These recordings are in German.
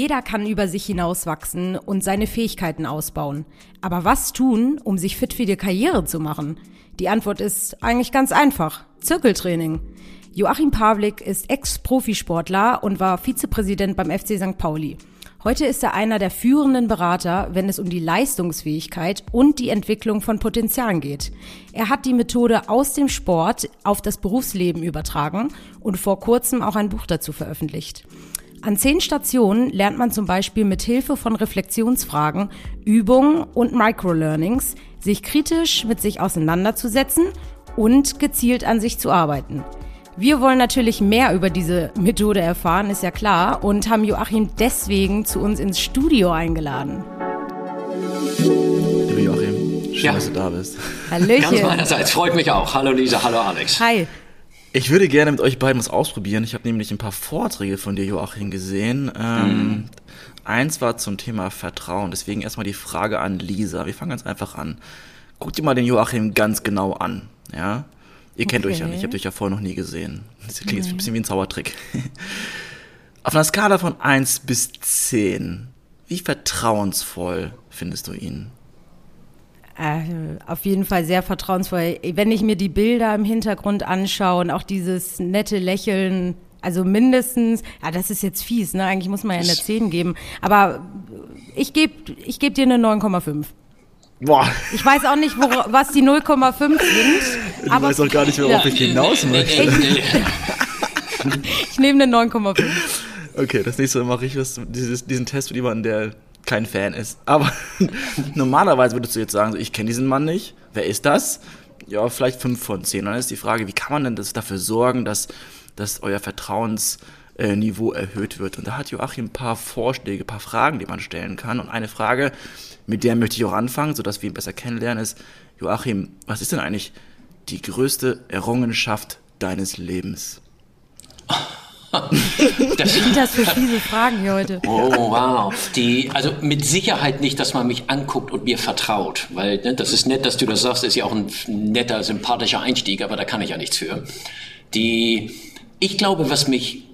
Jeder kann über sich hinauswachsen und seine Fähigkeiten ausbauen. Aber was tun, um sich fit für die Karriere zu machen? Die Antwort ist eigentlich ganz einfach. Zirkeltraining. Joachim Pawlik ist Ex-Profisportler und war Vizepräsident beim FC St. Pauli. Heute ist er einer der führenden Berater, wenn es um die Leistungsfähigkeit und die Entwicklung von Potenzialen geht. Er hat die Methode aus dem Sport auf das Berufsleben übertragen und vor kurzem auch ein Buch dazu veröffentlicht. An zehn Stationen lernt man zum Beispiel mit Hilfe von Reflexionsfragen, Übungen und Microlearnings, sich kritisch mit sich auseinanderzusetzen und gezielt an sich zu arbeiten. Wir wollen natürlich mehr über diese Methode erfahren, ist ja klar, und haben Joachim deswegen zu uns ins Studio eingeladen. Liebe Joachim, schön, ja. dass du da bist. Hallöchen. Ganz meinerseits, freut mich auch. Hallo Lisa, hallo Alex. Hi. Ich würde gerne mit euch beiden was ausprobieren. Ich habe nämlich ein paar Vorträge von dir, Joachim, gesehen. Ähm, mhm. Eins war zum Thema Vertrauen. Deswegen erstmal die Frage an Lisa. Wir fangen ganz einfach an. Guck dir mal den Joachim ganz genau an. Ja? Ihr kennt okay. euch ja nicht. Ich habe euch ja vorher noch nie gesehen. Das klingt jetzt ein bisschen wie ein Zaubertrick. Auf einer Skala von 1 bis 10, wie vertrauensvoll findest du ihn? Äh, auf jeden Fall sehr vertrauensvoll. Wenn ich mir die Bilder im Hintergrund anschaue und auch dieses nette Lächeln, also mindestens, ja, das ist jetzt fies, ne? Eigentlich muss man ja eine 10 geben. Aber ich gebe ich geb dir eine 9,5. Boah. Ich weiß auch nicht, wo, was die 0,5 sind. Ich aber weiß auch gar nicht, worauf ja. ich hinaus möchte. Ich, ich nehme eine 9,5. Okay, das nächste Mal mache ich was, dieses, diesen Test mit jemandem, der kein Fan ist. Aber normalerweise würdest du jetzt sagen, ich kenne diesen Mann nicht. Wer ist das? Ja, vielleicht fünf von zehn. Dann ist die Frage, wie kann man denn das dafür sorgen, dass, dass euer Vertrauensniveau erhöht wird? Und da hat Joachim ein paar Vorschläge, ein paar Fragen, die man stellen kann. Und eine Frage, mit der möchte ich auch anfangen, sodass wir ihn besser kennenlernen, ist, Joachim, was ist denn eigentlich die größte Errungenschaft deines Lebens? Das sind das für fiese Fragen hier heute? Oh, wow. Die, also mit Sicherheit nicht, dass man mich anguckt und mir vertraut, weil ne, das ist nett, dass du das sagst, ist ja auch ein netter, sympathischer Einstieg, aber da kann ich ja nichts für. Die, ich glaube, was mich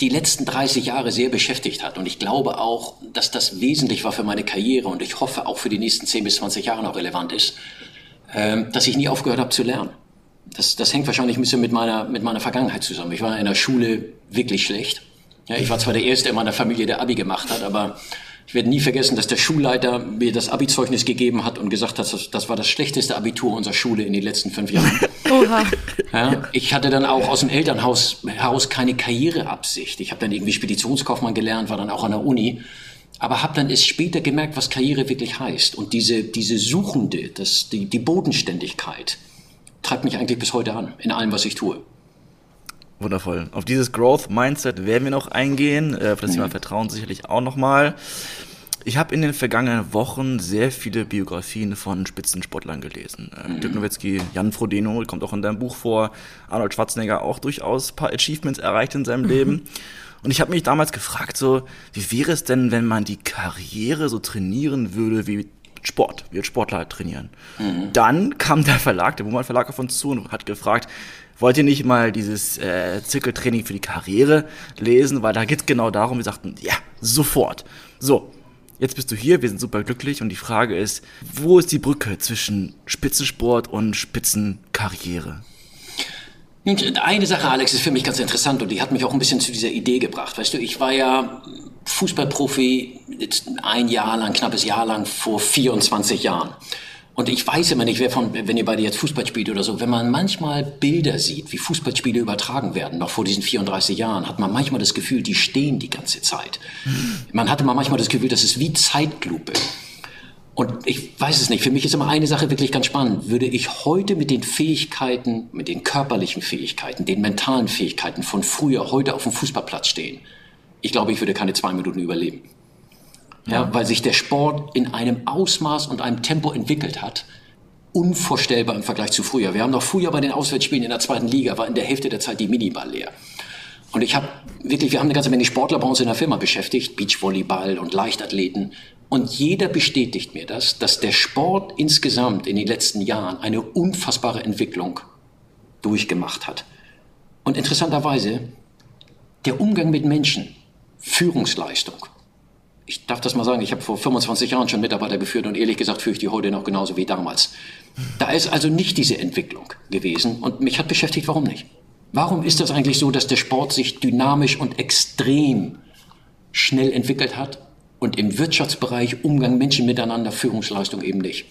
die letzten 30 Jahre sehr beschäftigt hat und ich glaube auch, dass das wesentlich war für meine Karriere und ich hoffe auch für die nächsten 10 bis 20 Jahre noch relevant ist, ähm, dass ich nie aufgehört habe zu lernen das, das hängt wahrscheinlich ein bisschen mit meiner, mit meiner Vergangenheit zusammen. Ich war in der Schule wirklich schlecht. Ja, ich war zwar der Erste in meiner Familie, der Abi gemacht hat, aber ich werde nie vergessen, dass der Schulleiter mir das Abi-Zeugnis gegeben hat und gesagt hat, das, das war das schlechteste Abitur unserer Schule in den letzten fünf Jahren. Oha. Ja, ich hatte dann auch aus dem Elternhaus heraus keine Karriereabsicht. Ich habe dann irgendwie Speditionskaufmann gelernt, war dann auch an der Uni, aber habe dann erst später gemerkt, was Karriere wirklich heißt. Und diese, diese Suchende, das, die, die Bodenständigkeit, treibt mich eigentlich bis heute an, in allem, was ich tue. Wundervoll. Auf dieses Growth Mindset werden wir noch eingehen. Äh, auf das mhm. Thema Vertrauen sicherlich auch nochmal. Ich habe in den vergangenen Wochen sehr viele Biografien von Spitzensportlern gelesen. Äh, mhm. Dirk Nowitzki, Jan Frodeno, kommt auch in deinem Buch vor. Arnold Schwarzenegger auch durchaus ein paar Achievements erreicht in seinem mhm. Leben. Und ich habe mich damals gefragt, so, wie wäre es denn, wenn man die Karriere so trainieren würde wie Sport, wir Sportler halt trainieren. Mhm. Dann kam der Verlag, der Buhmann Verlag auf uns zu und hat gefragt, wollt ihr nicht mal dieses äh, Zirkeltraining für die Karriere lesen? Weil da geht es genau darum, wir sagten, ja, sofort. So, jetzt bist du hier, wir sind super glücklich und die Frage ist, wo ist die Brücke zwischen Spitzensport und Spitzenkarriere? Eine Sache, Alex, ist für mich ganz interessant und die hat mich auch ein bisschen zu dieser Idee gebracht. Weißt du, ich war ja Fußballprofi ein Jahr lang, knappes Jahr lang vor 24 Jahren. Und ich weiß immer nicht, wer von, wenn ihr beide jetzt Fußball spielt oder so, wenn man manchmal Bilder sieht, wie Fußballspiele übertragen werden, noch vor diesen 34 Jahren, hat man manchmal das Gefühl, die stehen die ganze Zeit. Man hatte manchmal das Gefühl, das ist wie Zeitlupe. Und ich weiß es nicht, für mich ist immer eine Sache wirklich ganz spannend. Würde ich heute mit den Fähigkeiten, mit den körperlichen Fähigkeiten, den mentalen Fähigkeiten von früher heute auf dem Fußballplatz stehen, ich glaube, ich würde keine zwei Minuten überleben. Ja. ja, weil sich der Sport in einem Ausmaß und einem Tempo entwickelt hat, unvorstellbar im Vergleich zu früher. Wir haben noch früher bei den Auswärtsspielen in der zweiten Liga, war in der Hälfte der Zeit die Miniball leer. Und ich habe wirklich, wir haben eine ganze Menge Sportler bei uns in der Firma beschäftigt, Beachvolleyball und Leichtathleten. Und jeder bestätigt mir das, dass der Sport insgesamt in den letzten Jahren eine unfassbare Entwicklung durchgemacht hat. Und interessanterweise, der Umgang mit Menschen Führungsleistung, ich darf das mal sagen, ich habe vor 25 Jahren schon Mitarbeiter geführt und ehrlich gesagt führe ich die heute noch genauso wie damals. Da ist also nicht diese Entwicklung gewesen und mich hat beschäftigt, warum nicht? Warum ist das eigentlich so, dass der Sport sich dynamisch und extrem schnell entwickelt hat und im Wirtschaftsbereich Umgang Menschen miteinander, Führungsleistung eben nicht?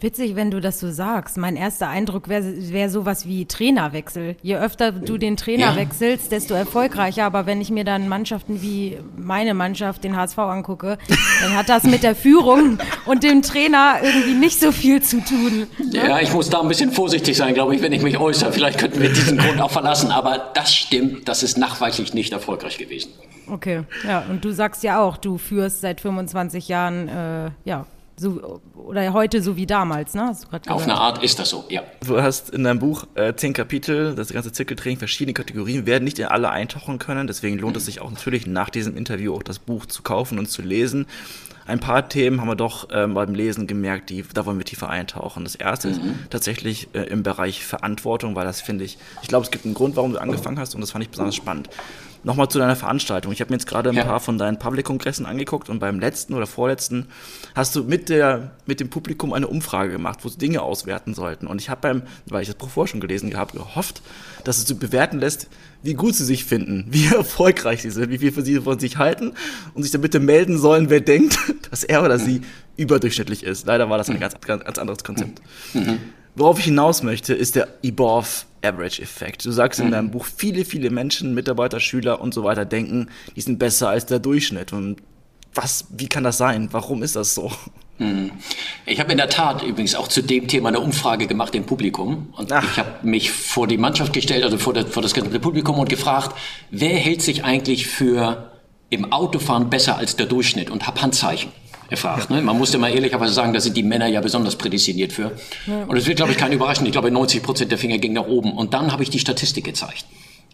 Witzig, wenn du das so sagst. Mein erster Eindruck wäre wär sowas wie Trainerwechsel. Je öfter du den Trainer ja. wechselst, desto erfolgreicher. Aber wenn ich mir dann Mannschaften wie meine Mannschaft, den HSV, angucke, dann hat das mit der Führung und dem Trainer irgendwie nicht so viel zu tun. Ne? Ja, ich muss da ein bisschen vorsichtig sein, glaube ich, wenn ich mich äußere. Vielleicht könnten wir diesen Grund auch verlassen. Aber das stimmt, das ist nachweislich nicht erfolgreich gewesen. Okay, ja. Und du sagst ja auch, du führst seit 25 Jahren, äh, ja, so, oder heute so wie damals, ne? Auf eine Art ist das so, ja. Du hast in deinem Buch äh, zehn Kapitel, das ganze Zirkeltraining, verschiedene Kategorien, werden nicht in alle eintauchen können. Deswegen lohnt mhm. es sich auch natürlich nach diesem Interview auch das Buch zu kaufen und zu lesen. Ein paar Themen haben wir doch ähm, beim Lesen gemerkt, die, da wollen wir tiefer eintauchen. Das erste mhm. ist tatsächlich äh, im Bereich Verantwortung, weil das finde ich, ich glaube, es gibt einen Grund, warum du angefangen hast und das fand ich besonders spannend. Nochmal zu deiner Veranstaltung. Ich habe mir jetzt gerade ein ja. paar von deinen Public-Kongressen angeguckt und beim letzten oder vorletzten hast du mit, der, mit dem Publikum eine Umfrage gemacht, wo sie Dinge auswerten sollten. Und ich habe beim, weil ich das Profil schon gelesen habe, gehofft, dass es so bewerten lässt, wie gut sie sich finden, wie erfolgreich sie sind, wie viel für sie von sich halten und sich dann bitte melden sollen, wer denkt, dass er oder sie überdurchschnittlich ist. Leider war das ein ganz, ganz, ganz anderes Konzept. Mhm. Worauf ich hinaus möchte, ist der Eborf Average-Effekt. Du sagst in mhm. deinem Buch, viele, viele Menschen, Mitarbeiter, Schüler und so weiter denken, die sind besser als der Durchschnitt. Und was, wie kann das sein? Warum ist das so? Mhm. Ich habe in der Tat übrigens auch zu dem Thema eine Umfrage gemacht im Publikum. Und Ach. ich habe mich vor die Mannschaft gestellt, also vor, der, vor das ganze Publikum und gefragt, wer hält sich eigentlich für im Autofahren besser als der Durchschnitt und habe Handzeichen erfragt. Ne? Man musste mal ehrlicherweise sagen, da sind die Männer ja besonders prädestiniert für. Ja. Und es wird, glaube ich, kein überraschen. Ich glaube, 90 Prozent der Finger gingen nach oben. Und dann habe ich die Statistik gezeigt.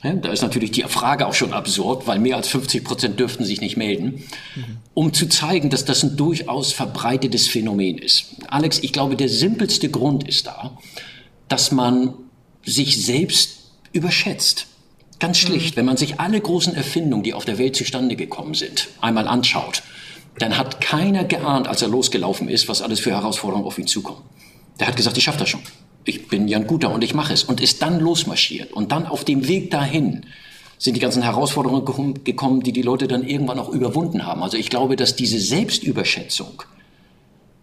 Ja, da ist natürlich die Frage auch schon absurd, weil mehr als 50 Prozent dürften sich nicht melden, mhm. um zu zeigen, dass das ein durchaus verbreitetes Phänomen ist. Alex, ich glaube, der simpelste Grund ist da, dass man sich selbst überschätzt. Ganz schlicht, mhm. wenn man sich alle großen Erfindungen, die auf der Welt zustande gekommen sind, einmal anschaut, dann hat keiner geahnt, als er losgelaufen ist, was alles für Herausforderungen auf ihn zukommen. Der hat gesagt, ich schaffe das schon. Ich bin ja ein Guter und ich mache es. Und ist dann losmarschiert. Und dann auf dem Weg dahin sind die ganzen Herausforderungen gekommen, die die Leute dann irgendwann auch überwunden haben. Also ich glaube, dass diese Selbstüberschätzung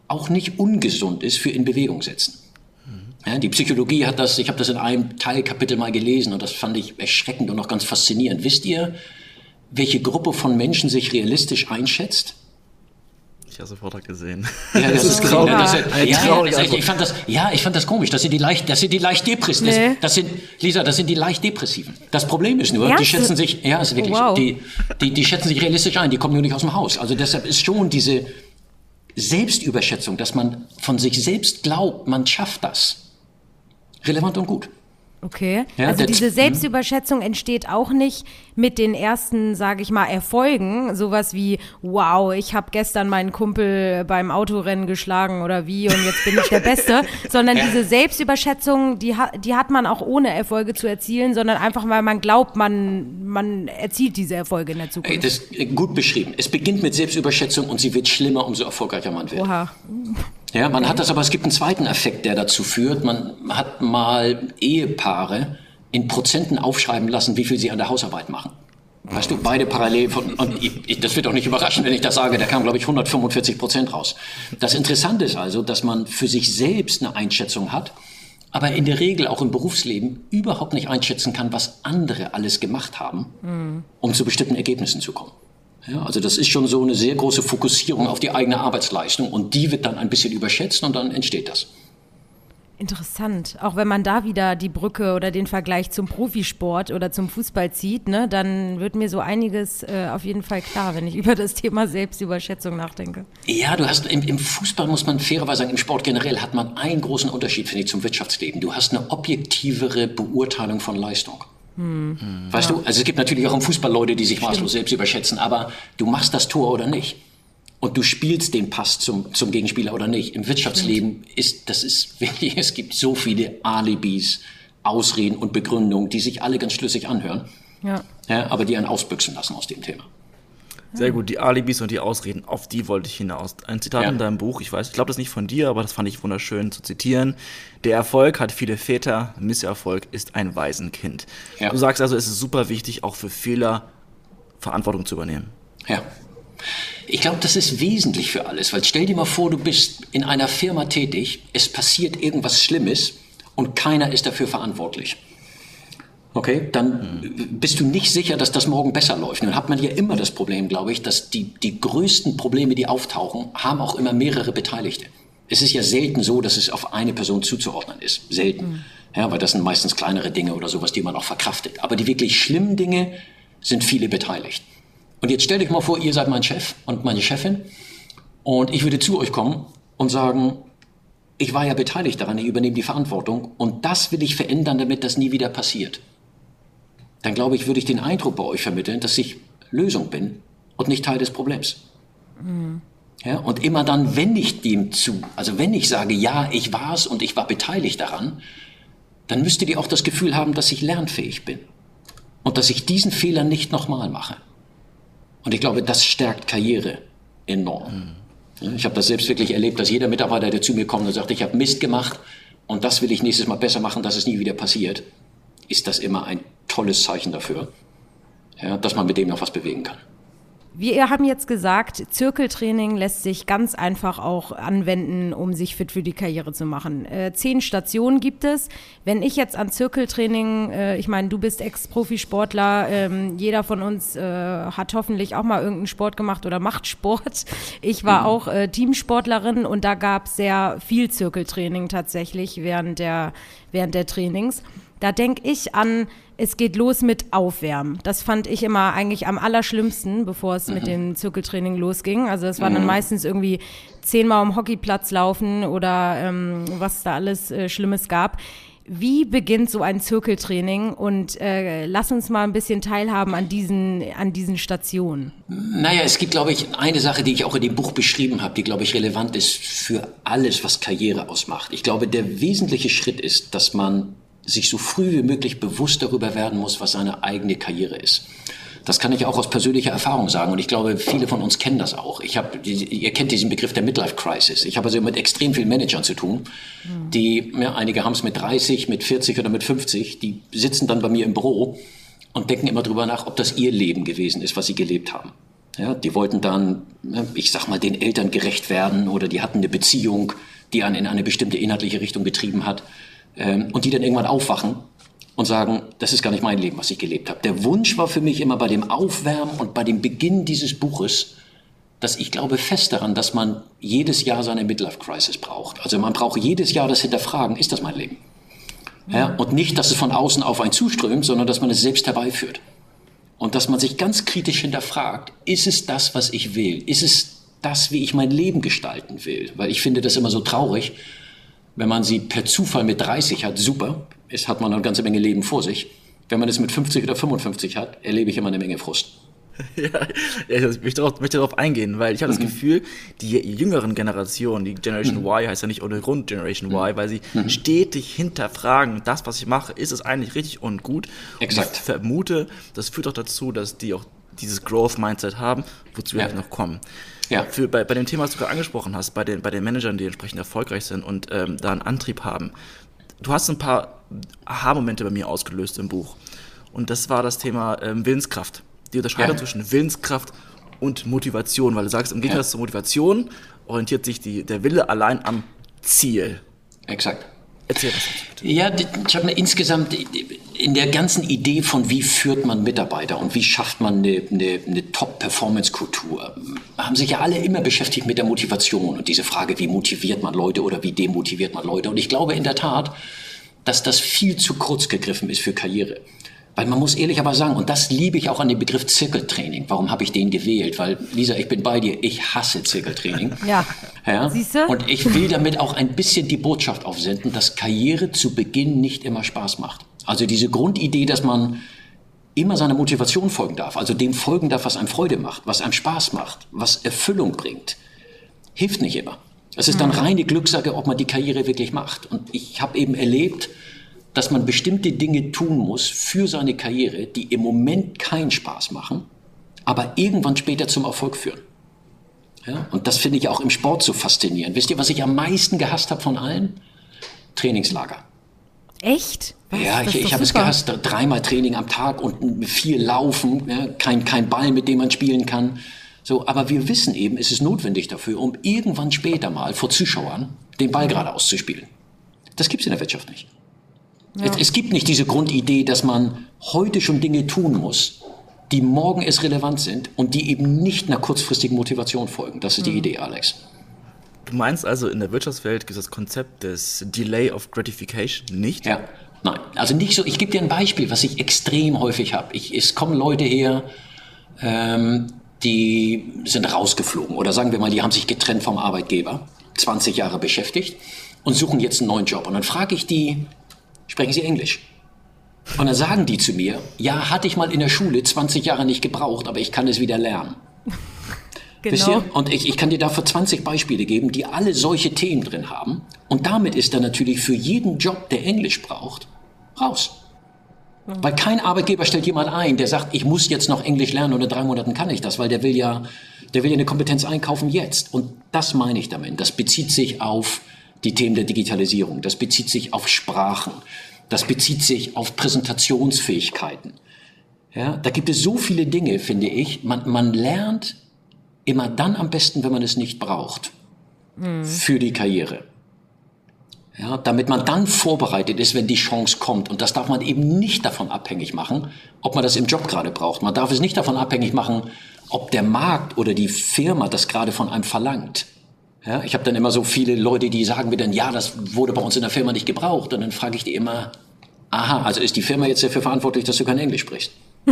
auch nicht ungesund ist für in Bewegung setzen. Ja, die Psychologie hat das, ich habe das in einem Teilkapitel mal gelesen und das fand ich erschreckend und auch ganz faszinierend. Wisst ihr, welche Gruppe von Menschen sich realistisch einschätzt? Ich habe sofort gesehen. Ja, das, das ist traurig. Das ist, ja, ja, ich fand das, ja, ich fand das komisch. Das sind die leicht, das sind die leicht depressiven. Nee. Das, sind, Lisa, das sind die leicht depressiven. Das Problem ist nur, ja, die schätzen sich, ja, ist wirklich, wow. die, die, die schätzen sich realistisch ein. Die kommen nur nicht aus dem Haus. Also deshalb ist schon diese Selbstüberschätzung, dass man von sich selbst glaubt, man schafft das, relevant und gut. Okay. Ja, also diese hm? Selbstüberschätzung entsteht auch nicht mit den ersten, sage ich mal, Erfolgen. Sowas wie, wow, ich habe gestern meinen Kumpel beim Autorennen geschlagen oder wie und jetzt bin ich der Beste. sondern diese Selbstüberschätzung, die, die hat man auch ohne Erfolge zu erzielen, sondern einfach, weil man glaubt, man, man erzielt diese Erfolge in der Zukunft. Das ist gut beschrieben. Es beginnt mit Selbstüberschätzung und sie wird schlimmer, umso erfolgreicher man wird. Oha. Ja, man hat das, aber es gibt einen zweiten Effekt, der dazu führt. Man hat mal Ehepaare in Prozenten aufschreiben lassen, wie viel sie an der Hausarbeit machen. Weißt du, beide parallel von, und ich, das wird auch nicht überraschen, wenn ich das sage, da kam, glaube ich, 145 Prozent raus. Das Interessante ist also, dass man für sich selbst eine Einschätzung hat, aber in der Regel auch im Berufsleben überhaupt nicht einschätzen kann, was andere alles gemacht haben, mhm. um zu bestimmten Ergebnissen zu kommen. Ja, also das ist schon so eine sehr große Fokussierung auf die eigene Arbeitsleistung und die wird dann ein bisschen überschätzt und dann entsteht das. Interessant. Auch wenn man da wieder die Brücke oder den Vergleich zum Profisport oder zum Fußball zieht, ne, dann wird mir so einiges äh, auf jeden Fall klar, wenn ich über das Thema Selbstüberschätzung nachdenke. Ja, du hast im, im Fußball muss man fairerweise sagen, im Sport generell hat man einen großen Unterschied, finde ich, zum Wirtschaftsleben. Du hast eine objektivere Beurteilung von Leistung. Hm. Weißt ja. du, also es gibt natürlich auch im Fußball Leute, die sich Stimmt. maßlos selbst überschätzen, aber du machst das Tor oder nicht. Und du spielst den Pass zum, zum Gegenspieler oder nicht. Im Wirtschaftsleben Stimmt. ist, das ist wirklich, es gibt so viele Alibis, Ausreden und Begründungen, die sich alle ganz schlüssig anhören. Ja. ja aber die einen ausbüchsen lassen aus dem Thema. Sehr gut, die Alibis und die Ausreden, auf die wollte ich hinaus. Ein Zitat ja. in deinem Buch, ich weiß, ich glaube das nicht von dir, aber das fand ich wunderschön zu zitieren. Der Erfolg hat viele Väter, Misserfolg ist ein Waisenkind. Ja. Du sagst also, es ist super wichtig, auch für Fehler Verantwortung zu übernehmen. Ja. Ich glaube, das ist wesentlich für alles, weil stell dir mal vor, du bist in einer Firma tätig, es passiert irgendwas Schlimmes und keiner ist dafür verantwortlich. Okay, dann bist du nicht sicher, dass das morgen besser läuft. Nun hat man ja immer das Problem, glaube ich, dass die, die größten Probleme, die auftauchen, haben auch immer mehrere Beteiligte. Es ist ja selten so, dass es auf eine Person zuzuordnen ist. Selten. Mhm. Ja, weil das sind meistens kleinere Dinge oder sowas, die man auch verkraftet. Aber die wirklich schlimmen Dinge sind viele beteiligt. Und jetzt stellt euch mal vor, ihr seid mein Chef und meine Chefin und ich würde zu euch kommen und sagen, ich war ja beteiligt daran, ich übernehme die Verantwortung und das will ich verändern, damit das nie wieder passiert dann glaube ich, würde ich den Eindruck bei euch vermitteln, dass ich Lösung bin und nicht Teil des Problems. Mhm. Ja, und immer dann, wenn ich dem zu, also wenn ich sage, ja, ich war es und ich war beteiligt daran, dann müsstet ihr auch das Gefühl haben, dass ich lernfähig bin und dass ich diesen Fehler nicht nochmal mache. Und ich glaube, das stärkt Karriere enorm. Mhm. Ich habe das selbst wirklich erlebt, dass jeder Mitarbeiter, der zu mir kommt und sagt, ich habe Mist gemacht und das will ich nächstes Mal besser machen, dass es nie wieder passiert, ist das immer ein tolles Zeichen dafür, ja, dass man mit dem noch was bewegen kann. Wir haben jetzt gesagt, Zirkeltraining lässt sich ganz einfach auch anwenden, um sich fit für die Karriere zu machen. Äh, zehn Stationen gibt es. Wenn ich jetzt an Zirkeltraining, äh, ich meine, du bist Ex-Profisportler, ähm, jeder von uns äh, hat hoffentlich auch mal irgendeinen Sport gemacht oder macht Sport. Ich war mhm. auch äh, Teamsportlerin und da gab es sehr viel Zirkeltraining tatsächlich während der, während der Trainings. Da denke ich an, es geht los mit Aufwärmen. Das fand ich immer eigentlich am allerschlimmsten, bevor es mhm. mit dem Zirkeltraining losging. Also es war mhm. dann meistens irgendwie zehnmal um Hockeyplatz laufen oder ähm, was da alles äh, Schlimmes gab. Wie beginnt so ein Zirkeltraining und äh, lass uns mal ein bisschen teilhaben an diesen, an diesen Stationen. Naja, es gibt, glaube ich, eine Sache, die ich auch in dem Buch beschrieben habe, die, glaube ich, relevant ist für alles, was Karriere ausmacht. Ich glaube, der wesentliche Schritt ist, dass man sich so früh wie möglich bewusst darüber werden muss, was seine eigene Karriere ist. Das kann ich auch aus persönlicher Erfahrung sagen und ich glaube, viele von uns kennen das auch. Ich habe, ihr kennt diesen Begriff der Midlife Crisis. Ich habe also mit extrem vielen Managern zu tun, die, ja, einige haben es mit 30, mit 40 oder mit 50, die sitzen dann bei mir im Büro und denken immer drüber nach, ob das ihr Leben gewesen ist, was sie gelebt haben. Ja, die wollten dann, ich sag mal, den Eltern gerecht werden oder die hatten eine Beziehung, die einen in eine bestimmte inhaltliche Richtung getrieben hat ähm, und die dann irgendwann aufwachen und sagen, das ist gar nicht mein Leben, was ich gelebt habe. Der Wunsch war für mich immer bei dem Aufwärmen und bei dem Beginn dieses Buches, dass ich glaube fest daran, dass man jedes Jahr seine Midlife Crisis braucht. Also man braucht jedes Jahr das Hinterfragen, ist das mein Leben? Ja, und nicht, dass es von außen auf einen zuströmt, sondern dass man es selbst herbeiführt. Und dass man sich ganz kritisch hinterfragt, ist es das, was ich will? Ist es das, wie ich mein Leben gestalten will? Weil ich finde das immer so traurig, wenn man sie per Zufall mit 30 hat, super, es hat man eine ganze Menge Leben vor sich. Wenn man es mit 50 oder 55 hat, erlebe ich immer eine Menge Frust. Ja, ich möchte darauf, möchte darauf eingehen, weil ich habe mhm. das Gefühl, die jüngeren Generationen, die Generation mhm. Y heißt ja nicht ohne Grund Generation mhm. Y, weil sie mhm. stetig hinterfragen, das, was ich mache, ist es eigentlich richtig und gut. Exakt. Und ich vermute, das führt auch dazu, dass die auch dieses Growth-Mindset haben, wozu wir ja. noch kommen. Ja. Für, bei, bei dem Thema, was du gerade angesprochen hast, bei den, bei den Managern, die entsprechend erfolgreich sind und ähm, da einen Antrieb haben. Du hast ein paar Aha-Momente bei mir ausgelöst im Buch. Und das war das Thema ähm, Willenskraft. Die Unterscheidung ja. zwischen Willenskraft und Motivation, weil du sagst, im Gegensatz ja. zur Motivation orientiert sich die, der Wille allein am Ziel. Exakt. Erzähl was dazu. Ja, ich habe mir insgesamt in der ganzen Idee von wie führt man Mitarbeiter und wie schafft man eine, eine, eine Top-Performance-Kultur, haben sich ja alle immer beschäftigt mit der Motivation und diese Frage, wie motiviert man Leute oder wie demotiviert man Leute. Und ich glaube in der Tat, dass das viel zu kurz gegriffen ist für Karriere. Weil man muss ehrlich aber sagen, und das liebe ich auch an dem Begriff Zirkeltraining. Warum habe ich den gewählt? Weil, Lisa, ich bin bei dir, ich hasse Zirkeltraining. Ja. ja? Siehst du? Und ich will damit auch ein bisschen die Botschaft aufsenden, dass Karriere zu Beginn nicht immer Spaß macht. Also diese Grundidee, dass man immer seiner Motivation folgen darf, also dem folgen darf, was einem Freude macht, was einem Spaß macht, was Erfüllung bringt, hilft nicht immer. Es ist dann mhm. reine Glückssache, ob man die Karriere wirklich macht. Und ich habe eben erlebt, dass man bestimmte Dinge tun muss für seine Karriere, die im Moment keinen Spaß machen, aber irgendwann später zum Erfolg führen. Ja? Und das finde ich auch im Sport so faszinierend. Wisst ihr, was ich am meisten gehasst habe von allen? Trainingslager. Echt? Was? Ja, ich, ich habe es gehasst. Dreimal Training am Tag und viel Laufen, ja? kein, kein Ball, mit dem man spielen kann. So, aber wir wissen eben, es ist notwendig dafür, um irgendwann später mal vor Zuschauern den Ball geradeaus zu spielen. Das gibt es in der Wirtschaft nicht. Ja. Es, es gibt nicht diese Grundidee, dass man heute schon Dinge tun muss, die morgen erst relevant sind und die eben nicht einer kurzfristigen Motivation folgen. Das ist die mhm. Idee, Alex. Du meinst also, in der Wirtschaftswelt gibt es das Konzept des Delay of Gratification nicht? Ja, nein. Also nicht so. Ich gebe dir ein Beispiel, was ich extrem häufig habe. Es kommen Leute her, ähm, die sind rausgeflogen oder sagen wir mal, die haben sich getrennt vom Arbeitgeber, 20 Jahre beschäftigt und suchen jetzt einen neuen Job. Und dann frage ich die, sprechen Sie Englisch? Und dann sagen die zu mir, ja, hatte ich mal in der Schule 20 Jahre nicht gebraucht, aber ich kann es wieder lernen. Genau. Und ich, ich kann dir dafür 20 Beispiele geben, die alle solche Themen drin haben. Und damit ist er natürlich für jeden Job, der Englisch braucht, raus. Mhm. Weil kein Arbeitgeber stellt jemand ein, der sagt, ich muss jetzt noch Englisch lernen und in drei Monaten kann ich das, weil der will ja, der will ja eine Kompetenz einkaufen jetzt. Und das meine ich damit. Das bezieht sich auf die Themen der Digitalisierung. Das bezieht sich auf Sprachen. Das bezieht sich auf Präsentationsfähigkeiten. Ja, da gibt es so viele Dinge, finde ich. Man, man lernt immer dann am besten, wenn man es nicht braucht. Mhm. Für die Karriere. Ja, damit man dann vorbereitet ist, wenn die Chance kommt. Und das darf man eben nicht davon abhängig machen, ob man das im Job gerade braucht. Man darf es nicht davon abhängig machen, ob der Markt oder die Firma das gerade von einem verlangt. Ja, ich habe dann immer so viele Leute, die sagen mir dann, ja, das wurde bei uns in der Firma nicht gebraucht. Und dann frage ich die immer, aha, also ist die Firma jetzt dafür verantwortlich, dass du kein Englisch sprichst?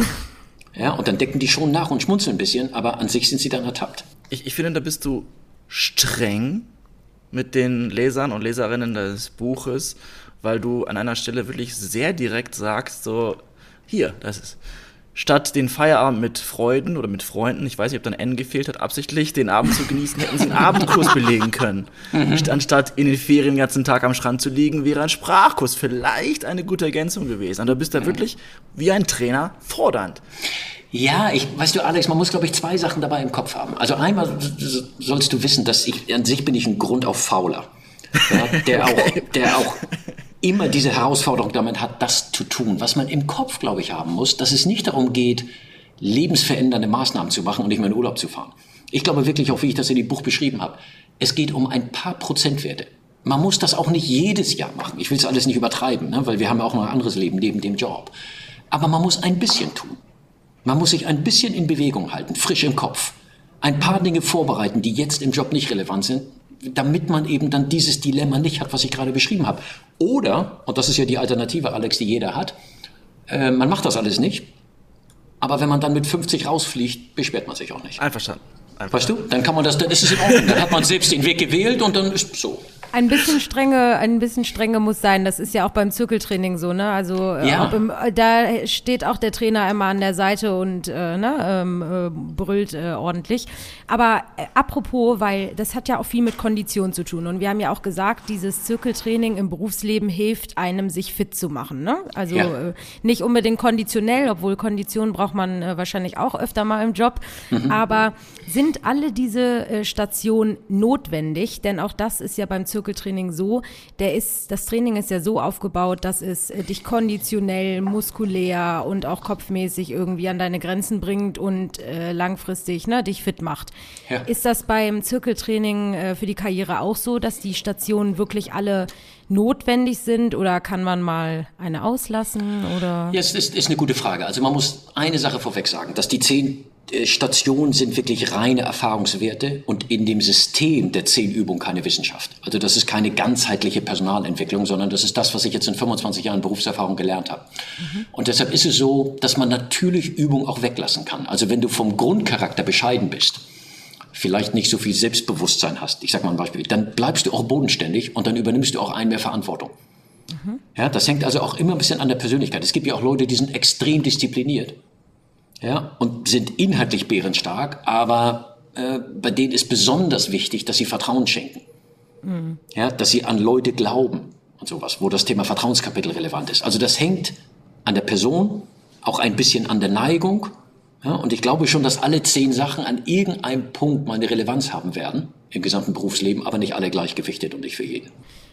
ja, und dann decken die schon nach und schmunzeln ein bisschen, aber an sich sind sie dann ertappt. Ich, ich finde, da bist du streng mit den Lesern und Leserinnen des Buches, weil du an einer Stelle wirklich sehr direkt sagst, so, hier, das ist. Statt den Feierabend mit Freuden oder mit Freunden, ich weiß nicht, ob dann N gefehlt hat, absichtlich den Abend zu genießen, hätten sie einen Abendkurs belegen können. Mhm. Anstatt in den Ferien den ganzen Tag am Strand zu liegen, wäre ein Sprachkurs vielleicht eine gute Ergänzung gewesen. Und da bist du mhm. wirklich wie ein Trainer fordernd. Ja, ich, weißt du, Alex, man muss, glaube ich, zwei Sachen dabei im Kopf haben. Also einmal sollst du wissen, dass ich, an sich bin ich ein Grund auf Fauler. Ja, der okay. auch, der auch immer diese Herausforderung damit hat, das zu tun. Was man im Kopf, glaube ich, haben muss, dass es nicht darum geht, lebensverändernde Maßnahmen zu machen und nicht mehr in Urlaub zu fahren. Ich glaube wirklich auch, wie ich das in dem Buch beschrieben habe, es geht um ein paar Prozentwerte. Man muss das auch nicht jedes Jahr machen. Ich will es alles nicht übertreiben, ne? weil wir haben ja auch noch ein anderes Leben neben dem Job. Aber man muss ein bisschen tun. Man muss sich ein bisschen in Bewegung halten, frisch im Kopf. Ein paar Dinge vorbereiten, die jetzt im Job nicht relevant sind, damit man eben dann dieses Dilemma nicht hat, was ich gerade beschrieben habe. Oder, und das ist ja die Alternative, Alex, die jeder hat, äh, man macht das alles nicht, aber wenn man dann mit 50 rausfliegt, beschwert man sich auch nicht. Einverstanden. Einverstanden. Weißt du, dann kann man das, dann ist es in Ordnung. Dann hat man selbst den Weg gewählt und dann ist so. Ein bisschen strenge, ein bisschen strenge muss sein. Das ist ja auch beim Zirkeltraining so, ne? Also äh, ja. im, äh, da steht auch der Trainer immer an der Seite und äh, ne, ähm, äh, brüllt äh, ordentlich. Aber apropos, weil das hat ja auch viel mit Kondition zu tun. Und wir haben ja auch gesagt, dieses Zirkeltraining im Berufsleben hilft einem, sich fit zu machen. Ne? Also ja. nicht unbedingt konditionell, obwohl Kondition braucht man wahrscheinlich auch öfter mal im Job. Mhm. Aber sind alle diese Stationen notwendig? Denn auch das ist ja beim Zirkeltraining so, der ist, das Training ist ja so aufgebaut, dass es äh, dich konditionell, muskulär und auch kopfmäßig irgendwie an deine Grenzen bringt und äh, langfristig ne, dich fit macht. Ja. Ist das beim Zirkeltraining äh, für die Karriere auch so, dass die Stationen wirklich alle notwendig sind oder kann man mal eine auslassen oder? Ja, es ist, ist eine gute Frage. Also man muss eine Sache vorweg sagen, dass die zehn äh, Stationen sind wirklich reine Erfahrungswerte und in dem System der zehn Übungen keine Wissenschaft. Also das ist keine ganzheitliche Personalentwicklung, sondern das ist das, was ich jetzt in 25 Jahren Berufserfahrung gelernt habe. Mhm. Und deshalb ist es so, dass man natürlich Übung auch weglassen kann. Also wenn du vom Grundcharakter bescheiden bist, vielleicht nicht so viel Selbstbewusstsein hast, ich sage mal ein Beispiel, dann bleibst du auch bodenständig und dann übernimmst du auch ein mehr Verantwortung. Mhm. Ja, das hängt also auch immer ein bisschen an der Persönlichkeit. Es gibt ja auch Leute, die sind extrem diszipliniert ja, und sind inhaltlich bärenstark, aber äh, bei denen ist besonders wichtig, dass sie Vertrauen schenken. Mhm. Ja, dass sie an Leute glauben und sowas, wo das Thema Vertrauenskapitel relevant ist. Also das hängt an der Person, auch ein bisschen an der Neigung Ja, und ich glaube schon, dass alle zehn Sachen an irgendeinem Punkt mal eine Relevanz haben werden im gesamten Berufsleben, aber nicht alle gleichgewichtet und nicht für jeden.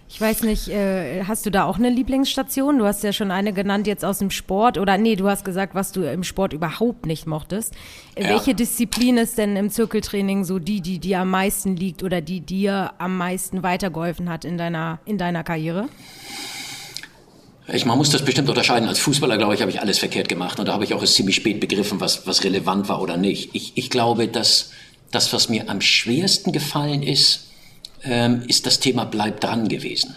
Ich weiß nicht, äh, hast du da auch eine Lieblingsstation? Du hast ja schon eine genannt jetzt aus dem Sport oder nee, du hast gesagt, was du im Sport überhaupt nicht mochtest. Äh, ja. Welche Disziplin ist denn im Zirkeltraining so die, die dir am meisten liegt oder die dir am meisten weitergeholfen hat in deiner, in deiner Karriere? Ich, man muss das bestimmt unterscheiden. Als Fußballer, glaube ich, habe ich alles verkehrt gemacht. Und da habe ich auch erst ziemlich spät begriffen, was, was relevant war oder nicht. Ich, ich glaube, dass das, was mir am schwersten gefallen ist, ähm, ist das Thema Bleib dran gewesen.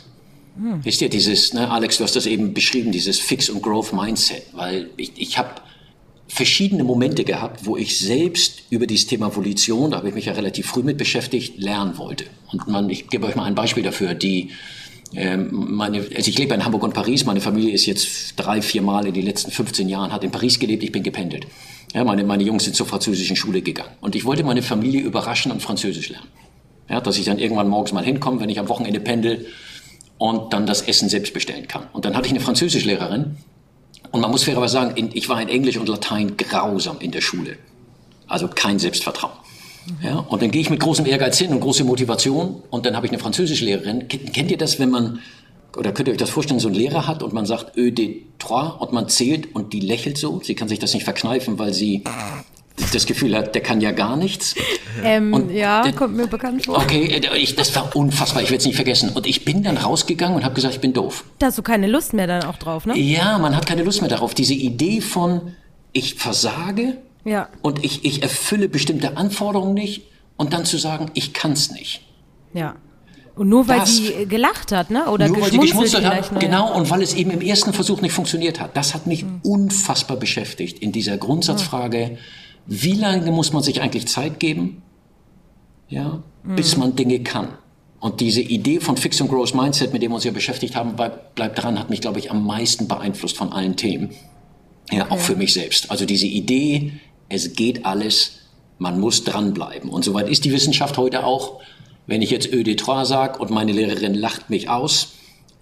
Hm. Wisst ihr, dieses, ne, Alex, du hast das eben beschrieben, dieses Fix- und Growth-Mindset, weil ich, ich habe verschiedene Momente gehabt, wo ich selbst über dieses Thema Volition, da habe ich mich ja relativ früh mit beschäftigt, lernen wollte. Und man, ich gebe euch mal ein Beispiel dafür, die ähm, meine, also ich lebe in Hamburg und Paris, meine Familie ist jetzt drei, vier Mal in den letzten 15 Jahren, hat in Paris gelebt, ich bin gependelt. Ja, meine, meine Jungs sind zur französischen Schule gegangen. Und ich wollte meine Familie überraschen und Französisch lernen. Ja, dass ich dann irgendwann morgens mal hinkomme, wenn ich am Wochenende pendel und dann das Essen selbst bestellen kann. Und dann hatte ich eine Französischlehrerin und man muss fairerweise sagen, ich war in Englisch und Latein grausam in der Schule. Also kein Selbstvertrauen. Ja, und dann gehe ich mit großem Ehrgeiz hin und große Motivation und dann habe ich eine Französischlehrerin. Kennt ihr das, wenn man, oder könnt ihr euch das vorstellen, so ein Lehrer hat und man sagt Ö de trois und man zählt und die lächelt so? Sie kann sich das nicht verkneifen, weil sie das Gefühl hat, der kann ja gar nichts. Ähm, und ja, der, kommt mir bekannt vor. Okay, äh, ich, das war unfassbar, ich werde es nicht vergessen. Und ich bin dann rausgegangen und habe gesagt, ich bin doof. Da hast du keine Lust mehr dann auch drauf, ne? Ja, man hat keine Lust mehr darauf. Diese Idee von, ich versage ja. und ich, ich erfülle bestimmte Anforderungen nicht und dann zu sagen, ich kann es nicht. Ja. Und nur weil das, sie gelacht hat, ne? Oder nur weil sie geschmunzelt hat, genau, und weil es eben im ersten Versuch nicht funktioniert hat. Das hat mich mhm. unfassbar beschäftigt in dieser Grundsatzfrage, mhm wie lange muss man sich eigentlich Zeit geben, ja, mhm. bis man Dinge kann? Und diese Idee von Fix and Growth Mindset, mit dem wir uns ja beschäftigt haben, bleibt dran, hat mich, glaube ich, am meisten beeinflusst von allen Themen. Ja, okay. auch für mich selbst. Also diese Idee, es geht alles, man muss dranbleiben. Und soweit ist die Wissenschaft heute auch. Wenn ich jetzt ÖD3 sage und meine Lehrerin lacht mich aus,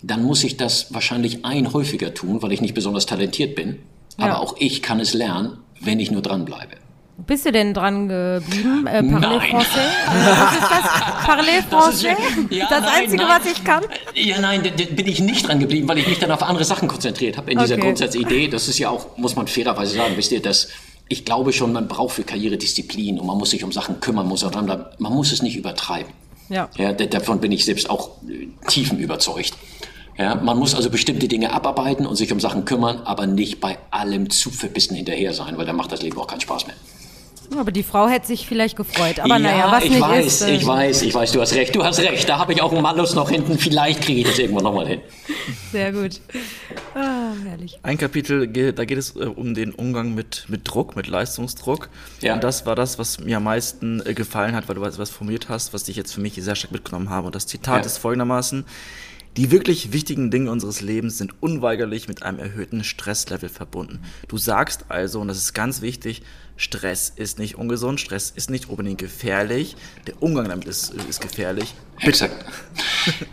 dann muss ich das wahrscheinlich ein häufiger tun, weil ich nicht besonders talentiert bin. Ja. Aber auch ich kann es lernen, wenn ich nur dranbleibe. Bist du denn dran geblieben? Äh, Parler Français? was ist das? Parler Français? Das, ja, das nein, Einzige, nein. was ich kann? Ja, nein, da, bin ich nicht dran geblieben, weil ich mich dann auf andere Sachen konzentriert habe in dieser okay. Grundsatzidee. Das ist ja auch, muss man fairerweise sagen, wisst ihr, dass ich glaube schon, man braucht für Karriere Disziplin und man muss sich um Sachen kümmern, muss auch dran Man muss es nicht übertreiben. Ja. ja davon bin ich selbst auch äh, tiefen überzeugt. Ja, man muss also bestimmte Dinge abarbeiten und sich um Sachen kümmern, aber nicht bei allem zu verbissen hinterher sein, weil dann macht das Leben auch keinen Spaß mehr. Aber die Frau hätte sich vielleicht gefreut. Aber ja, naja, was ich nicht weiß, ist. Äh ich weiß, ich weiß, du hast recht, du hast recht. Da habe ich auch einen Malus noch hinten. Vielleicht kriege ich das irgendwann nochmal hin. Sehr gut. Ah, herrlich. Ein Kapitel, da geht es äh, um den Umgang mit, mit Druck, mit Leistungsdruck. Ja. Und das war das, was mir am meisten äh, gefallen hat, weil du was formuliert hast, was ich jetzt für mich sehr stark mitgenommen habe. Und das Zitat ja. ist folgendermaßen. Die wirklich wichtigen Dinge unseres Lebens sind unweigerlich mit einem erhöhten Stresslevel verbunden. Du sagst also, und das ist ganz wichtig, Stress ist nicht ungesund, Stress ist nicht unbedingt gefährlich, der Umgang damit ist, ist gefährlich. Exakt.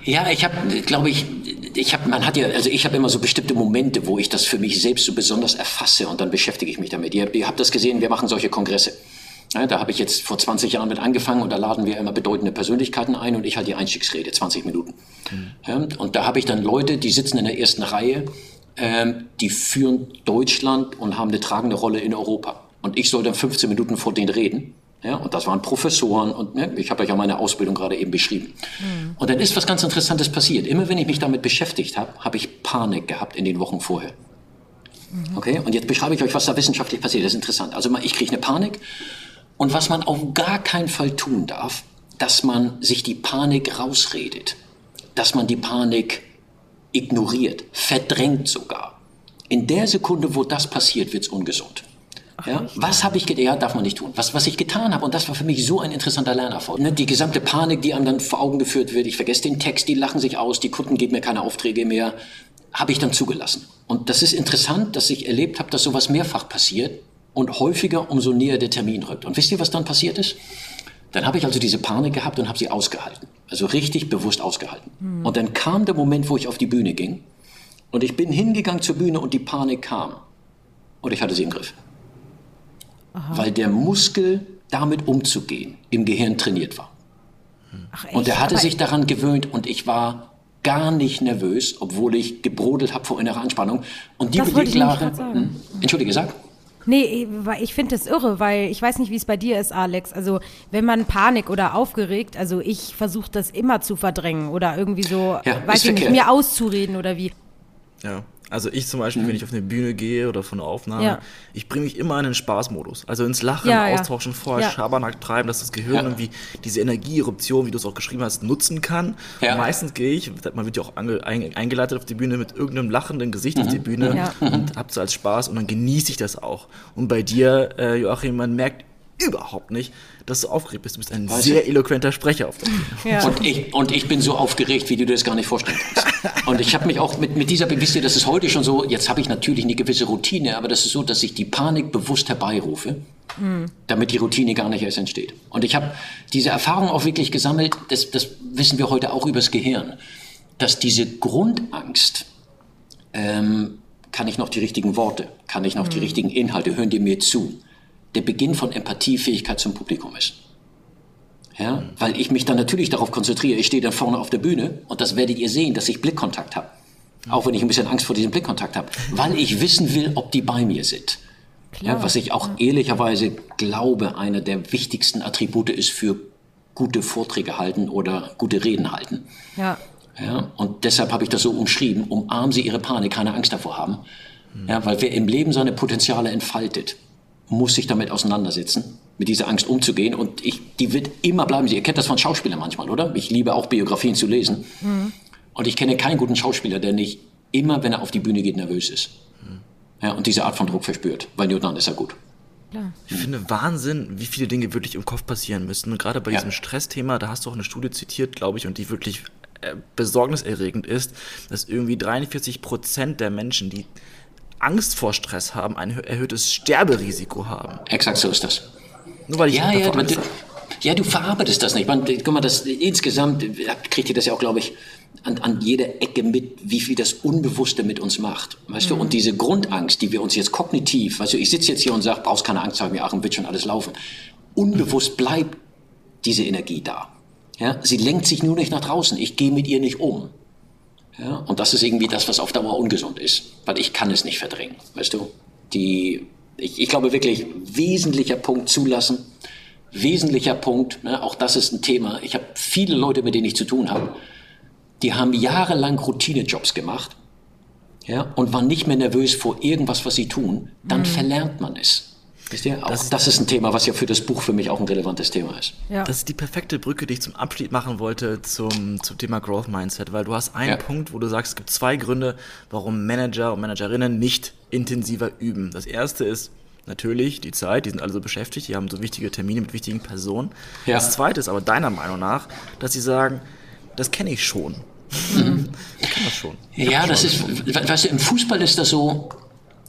Ja, ich habe, glaube ich, ich habe, man hat ja, also ich habe immer so bestimmte Momente, wo ich das für mich selbst so besonders erfasse und dann beschäftige ich mich damit. Ihr, ihr habt das gesehen, wir machen solche Kongresse. Ja, da habe ich jetzt vor 20 Jahren mit angefangen und da laden wir immer bedeutende Persönlichkeiten ein und ich halte die Einstiegsrede, 20 Minuten. Mhm. Ja, und da habe ich dann Leute, die sitzen in der ersten Reihe, ähm, die führen Deutschland und haben eine tragende Rolle in Europa. Und ich soll dann 15 Minuten vor denen reden. Ja, und das waren Professoren und ne, ich habe euch ja meine Ausbildung gerade eben beschrieben. Mhm. Und dann ist was ganz Interessantes passiert. Immer wenn ich mich damit beschäftigt habe, habe ich Panik gehabt in den Wochen vorher. Mhm. Okay, und jetzt beschreibe ich euch, was da wissenschaftlich passiert. Das ist interessant. Also ich kriege eine Panik und was man auf gar keinen Fall tun darf, dass man sich die Panik rausredet, dass man die Panik ignoriert, verdrängt sogar. In der Sekunde, wo das passiert, wird's ungesund. Ja? Was habe ich getan? Ja, darf man nicht tun. Was, was ich getan habe, und das war für mich so ein interessanter Lernerfolg. Ne? Die gesamte Panik, die einem dann vor Augen geführt wird, ich vergesse den Text, die lachen sich aus, die Kunden geben mir keine Aufträge mehr, habe ich dann zugelassen. Und das ist interessant, dass ich erlebt habe, dass sowas mehrfach passiert und häufiger, umso näher der Termin rückt. Und wisst ihr, was dann passiert ist? Dann habe ich also diese Panik gehabt und habe sie ausgehalten. Also richtig bewusst ausgehalten. Mhm. Und dann kam der Moment, wo ich auf die Bühne ging. Und ich bin hingegangen zur Bühne und die Panik kam. Und ich hatte sie im Griff. Aha. weil der Muskel damit umzugehen im Gehirn trainiert war. Ach? Und er hatte Aber sich daran gewöhnt und ich war gar nicht nervös, obwohl ich gebrodelt habe vor innerer Anspannung. Und die Beleglage. Hm, Entschuldige, sag. Nee, ich finde das irre, weil ich weiß nicht, wie es bei dir ist, Alex. Also, wenn man Panik oder aufgeregt, also ich versuche das immer zu verdrängen oder irgendwie so, ja, weiß ich nicht, mir auszureden oder wie. Ja. Also ich zum Beispiel, mhm. wenn ich auf eine Bühne gehe oder von einer Aufnahme, ja. ich bringe mich immer in den Spaßmodus. Also ins Lachen, ja, Austauschen, ja. vorher Schabernack treiben, dass das Gehirn irgendwie diese Energieeruption, wie du es auch geschrieben hast, nutzen kann. Meistens gehe ich, man wird ja auch eingeleitet auf die Bühne mit irgendeinem lachenden Gesicht mhm. auf die Bühne und hab so als Spaß und dann genieße ich das auch. Und bei dir, äh, Joachim, man merkt überhaupt nicht, dass du aufgeregt bist. Du bist ein Weiß sehr ich? eloquenter Sprecher auf der Bühne. Ja. Und, ich, und ich bin so aufgeregt, wie du dir das gar nicht vorstellen kannst. Und ich habe mich auch mit, mit dieser, wisst ihr, das ist heute schon so, jetzt habe ich natürlich eine gewisse Routine, aber das ist so, dass ich die Panik bewusst herbeirufe, mhm. damit die Routine gar nicht erst entsteht. Und ich habe diese Erfahrung auch wirklich gesammelt, das, das wissen wir heute auch übers Gehirn, dass diese Grundangst, ähm, kann ich noch die richtigen Worte, kann ich noch mhm. die richtigen Inhalte, hören die mir zu, der Beginn von Empathiefähigkeit zum Publikum ist. Ja, weil ich mich dann natürlich darauf konzentriere. Ich stehe dann vorne auf der Bühne und das werdet ihr sehen, dass ich Blickkontakt habe. Auch wenn ich ein bisschen Angst vor diesem Blickkontakt habe, weil ich wissen will, ob die bei mir sind. Ja, was ich auch ehrlicherweise glaube, einer der wichtigsten Attribute ist für gute Vorträge halten oder gute Reden halten. Ja. Ja, und deshalb habe ich das so umschrieben, umarmen Sie Ihre Panik, keine Angst davor haben. Ja, weil wer im Leben seine Potenziale entfaltet, muss sich damit auseinandersetzen, mit dieser Angst umzugehen. Und ich, die wird immer bleiben. Ihr kennt das von Schauspielern manchmal, oder? Ich liebe auch Biografien zu lesen. Mhm. Und ich kenne keinen guten Schauspieler, der nicht immer, wenn er auf die Bühne geht, nervös ist. Mhm. Ja, und diese Art von Druck verspürt. Weil nur dann ist er gut. Ich finde Wahnsinn, wie viele Dinge wirklich im Kopf passieren müssen. Und gerade bei ja. diesem Stressthema, da hast du auch eine Studie zitiert, glaube ich, und die wirklich äh, besorgniserregend ist, dass irgendwie 43 Prozent der Menschen, die Angst vor Stress haben, ein erhöhtes Sterberisiko haben. Exakt so ist das. Nur weil ich ja, ja, du, ja, du verarbeitest das nicht. Man, guck mal, das, insgesamt kriegt ihr das ja auch, glaube ich, an, an jeder Ecke mit, wie viel das Unbewusste mit uns macht. Weißt mhm. du? Und diese Grundangst, die wir uns jetzt kognitiv, weißt du, ich sitze jetzt hier und sage, brauchst keine Angst haben, Achim, wird schon alles laufen. Unbewusst bleibt diese Energie da. Ja? Sie lenkt sich nur nicht nach draußen. Ich gehe mit ihr nicht um. Ja, und das ist irgendwie das, was auf Dauer ungesund ist, weil ich kann es nicht verdrängen, weißt du? Die, ich, ich glaube wirklich, wesentlicher Punkt zulassen, wesentlicher Punkt, ne, auch das ist ein Thema. Ich habe viele Leute, mit denen ich zu tun habe, die haben jahrelang Routinejobs gemacht ja, und waren nicht mehr nervös vor irgendwas, was sie tun. Dann mhm. verlernt man es. Wisst ihr? Auch das, das, ist ein Thema, was ja für das Buch für mich auch ein relevantes Thema ist. Ja. Das ist die perfekte Brücke, die ich zum Abschied machen wollte zum, zum Thema Growth Mindset, weil du hast einen ja. Punkt, wo du sagst, es gibt zwei Gründe, warum Manager und Managerinnen nicht intensiver üben. Das erste ist natürlich die Zeit, die sind alle so beschäftigt, die haben so wichtige Termine mit wichtigen Personen. Ja. Das zweite ist aber deiner Meinung nach, dass sie sagen, das kenne ich schon. Mhm. ich kenne das schon. Ich ja, das schon ist, weißt du, im Fußball ist das so,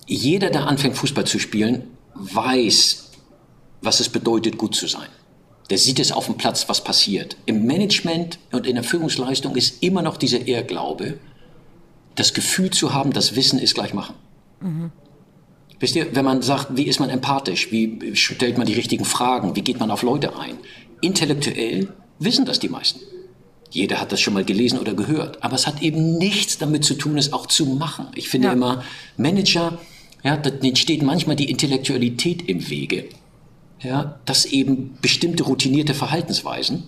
jeder, der anfängt Fußball zu spielen, weiß, was es bedeutet, gut zu sein. Der sieht es auf dem Platz, was passiert. Im Management und in der Führungsleistung ist immer noch dieser Irrglaube, das Gefühl zu haben, das Wissen ist gleich machen. Mhm. Wisst ihr, wenn man sagt, wie ist man empathisch, wie stellt man die richtigen Fragen, wie geht man auf Leute ein? Intellektuell wissen das die meisten. Jeder hat das schon mal gelesen oder gehört. Aber es hat eben nichts damit zu tun, es auch zu machen. Ich finde ja. immer, Manager ja, denen steht manchmal die Intellektualität im Wege. Ja, dass eben bestimmte routinierte Verhaltensweisen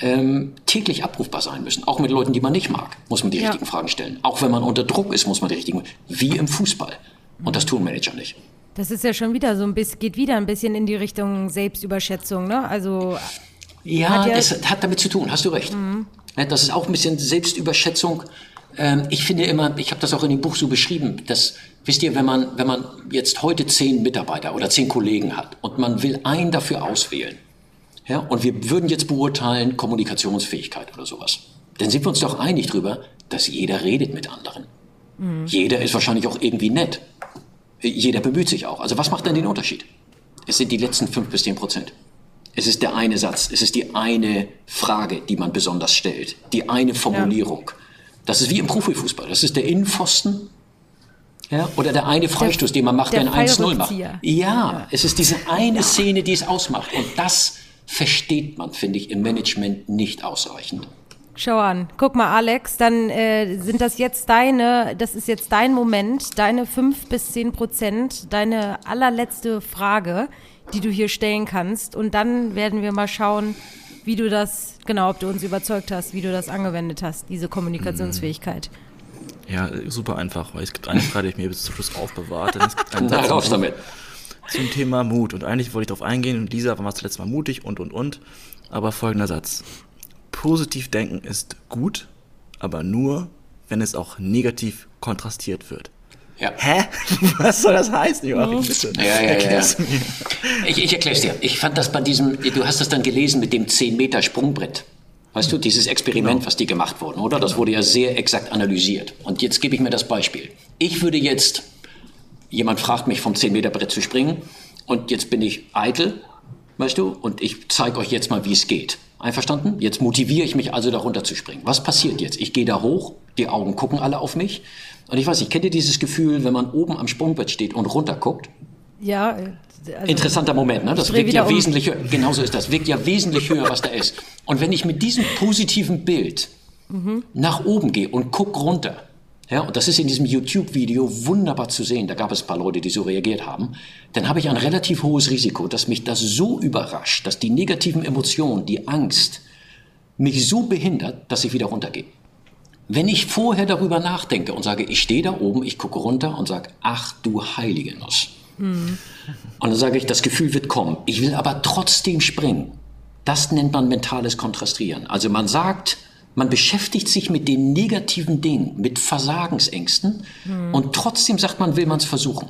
ähm, täglich abrufbar sein müssen. Auch mit Leuten, die man nicht mag, muss man die ja. richtigen Fragen stellen. Auch wenn man unter Druck ist, muss man die richtigen, wie im Fußball. Und das tun Manager nicht. Das ist ja schon wieder so ein bisschen, geht wieder ein bisschen in die Richtung Selbstüberschätzung, ne? Also. Ja, hat ja es hat damit zu tun, hast du recht. Mhm. Das ist auch ein bisschen Selbstüberschätzung. Ähm, ich finde immer, ich habe das auch in dem Buch so beschrieben, dass, wisst ihr, wenn man, wenn man jetzt heute zehn Mitarbeiter oder zehn Kollegen hat und man will einen dafür auswählen, ja, und wir würden jetzt beurteilen Kommunikationsfähigkeit oder sowas, dann sind wir uns doch einig drüber, dass jeder redet mit anderen. Mhm. Jeder ist wahrscheinlich auch irgendwie nett. Jeder bemüht sich auch. Also was macht denn den Unterschied? Es sind die letzten fünf bis zehn Prozent. Es ist der eine Satz, es ist die eine Frage, die man besonders stellt, die eine Formulierung. Ja. Das ist wie im Profifußball. Das ist der Innenpfosten. Ja, oder der eine Freistoß, den man macht, der, der ein 1-0 macht. Ja, ja, es ist diese eine ja. Szene, die es ausmacht. Und das versteht man, finde ich, im Management nicht ausreichend. Schau an, guck mal, Alex, dann äh, sind das jetzt deine, das ist jetzt dein Moment, deine fünf bis zehn Prozent, deine allerletzte Frage, die du hier stellen kannst. Und dann werden wir mal schauen, wie du das, genau, ob du uns überzeugt hast, wie du das angewendet hast, diese Kommunikationsfähigkeit. Ja, super einfach, weil es gibt eine Frage, die ich mir bis zum Schluss aufbewahrt. Es gibt einen Satz raus damit. Zum Thema Mut. Und eigentlich wollte ich darauf eingehen, und Lisa, wann warst du letztes Mal mutig und, und, und. Aber folgender Satz. Positiv denken ist gut, aber nur, wenn es auch negativ kontrastiert wird. Ja. Hä? Was soll das heißen, Joachim? Bitte. Ja, ja, Erklär's ja. mir. Ich, ich erklär's dir. Ich fand das bei diesem, du hast das dann gelesen mit dem 10 Meter Sprungbrett. Weißt du, dieses Experiment, genau. was die gemacht wurden, oder? Das wurde ja sehr exakt analysiert. Und jetzt gebe ich mir das Beispiel. Ich würde jetzt, jemand fragt mich vom 10 Meter Brett zu springen und jetzt bin ich eitel, weißt du, und ich zeige euch jetzt mal, wie es geht. Einverstanden? Jetzt motiviere ich mich also, darunter zu springen. Was passiert jetzt? Ich gehe da hoch, die Augen gucken alle auf mich. Und ich weiß nicht, kennt ihr dieses Gefühl, wenn man oben am Sprungbrett steht und runter guckt? Ja. Also Interessanter Moment, ne? Das wirkt ja um. wesentlich höher. Genauso ist das. Wirkt ja wesentlich höher, was da ist. Und wenn ich mit diesem positiven Bild mhm. nach oben gehe und guck runter, ja, und das ist in diesem YouTube-Video wunderbar zu sehen. Da gab es ein paar Leute, die so reagiert haben. Dann habe ich ein relativ hohes Risiko, dass mich das so überrascht, dass die negativen Emotionen, die Angst, mich so behindert, dass ich wieder runtergehe. Wenn ich vorher darüber nachdenke und sage, ich stehe da oben, ich gucke runter und sage, ach du heilige Nuss. Mhm. Und dann sage ich, das Gefühl wird kommen. Ich will aber trotzdem springen. Das nennt man mentales Kontrastieren. Also man sagt, man beschäftigt sich mit den negativen Dingen, mit Versagensängsten hm. und trotzdem sagt man, will man es versuchen.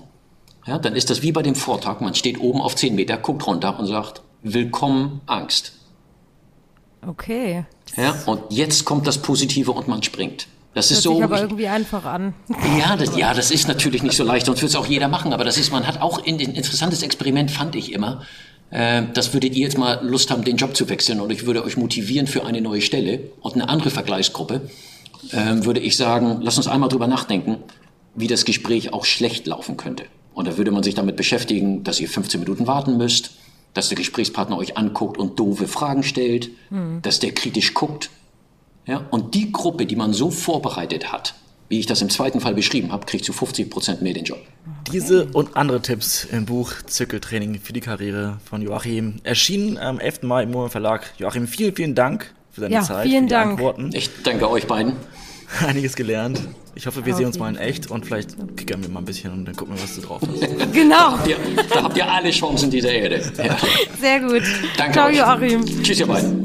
Ja, dann ist das wie bei dem Vortrag, man steht oben auf 10 Meter, guckt runter und sagt, willkommen Angst. Okay. Ja, und jetzt kommt das Positive und man springt. Das, das ist so. Sich aber irgendwie einfach an. Ja, das, ja, das ist natürlich nicht so leicht, sonst würde es auch jeder machen. Aber das ist, man hat auch ein interessantes Experiment, fand ich immer. Äh, das würdet ihr jetzt mal Lust haben, den Job zu wechseln und ich würde euch motivieren für eine neue Stelle und eine andere Vergleichsgruppe, ähm, würde ich sagen, lass uns einmal drüber nachdenken, wie das Gespräch auch schlecht laufen könnte. Und da würde man sich damit beschäftigen, dass ihr 15 Minuten warten müsst, dass der Gesprächspartner euch anguckt und doofe Fragen stellt, mhm. dass der kritisch guckt. Ja? Und die Gruppe, die man so vorbereitet hat, wie ich das im zweiten Fall beschrieben habe, kriegst du 50 Prozent mehr den Job. Diese und andere Tipps im Buch Zirkeltraining für die Karriere von Joachim erschienen am 11. Mai im Moor Verlag. Joachim, vielen, vielen Dank für deine ja, Zeit, vielen für die Dank. Antworten. Ich danke euch beiden. Einiges gelernt. Ich hoffe, wir Auf sehen uns mal in echt und vielleicht kickern wir mal ein bisschen und dann gucken wir, was du drauf hast. genau. Da habt, ihr, da habt ihr alle Chancen dieser Erde. Ja. Sehr gut. Danke Ciao, euch. Joachim. Tschüss, ihr beiden.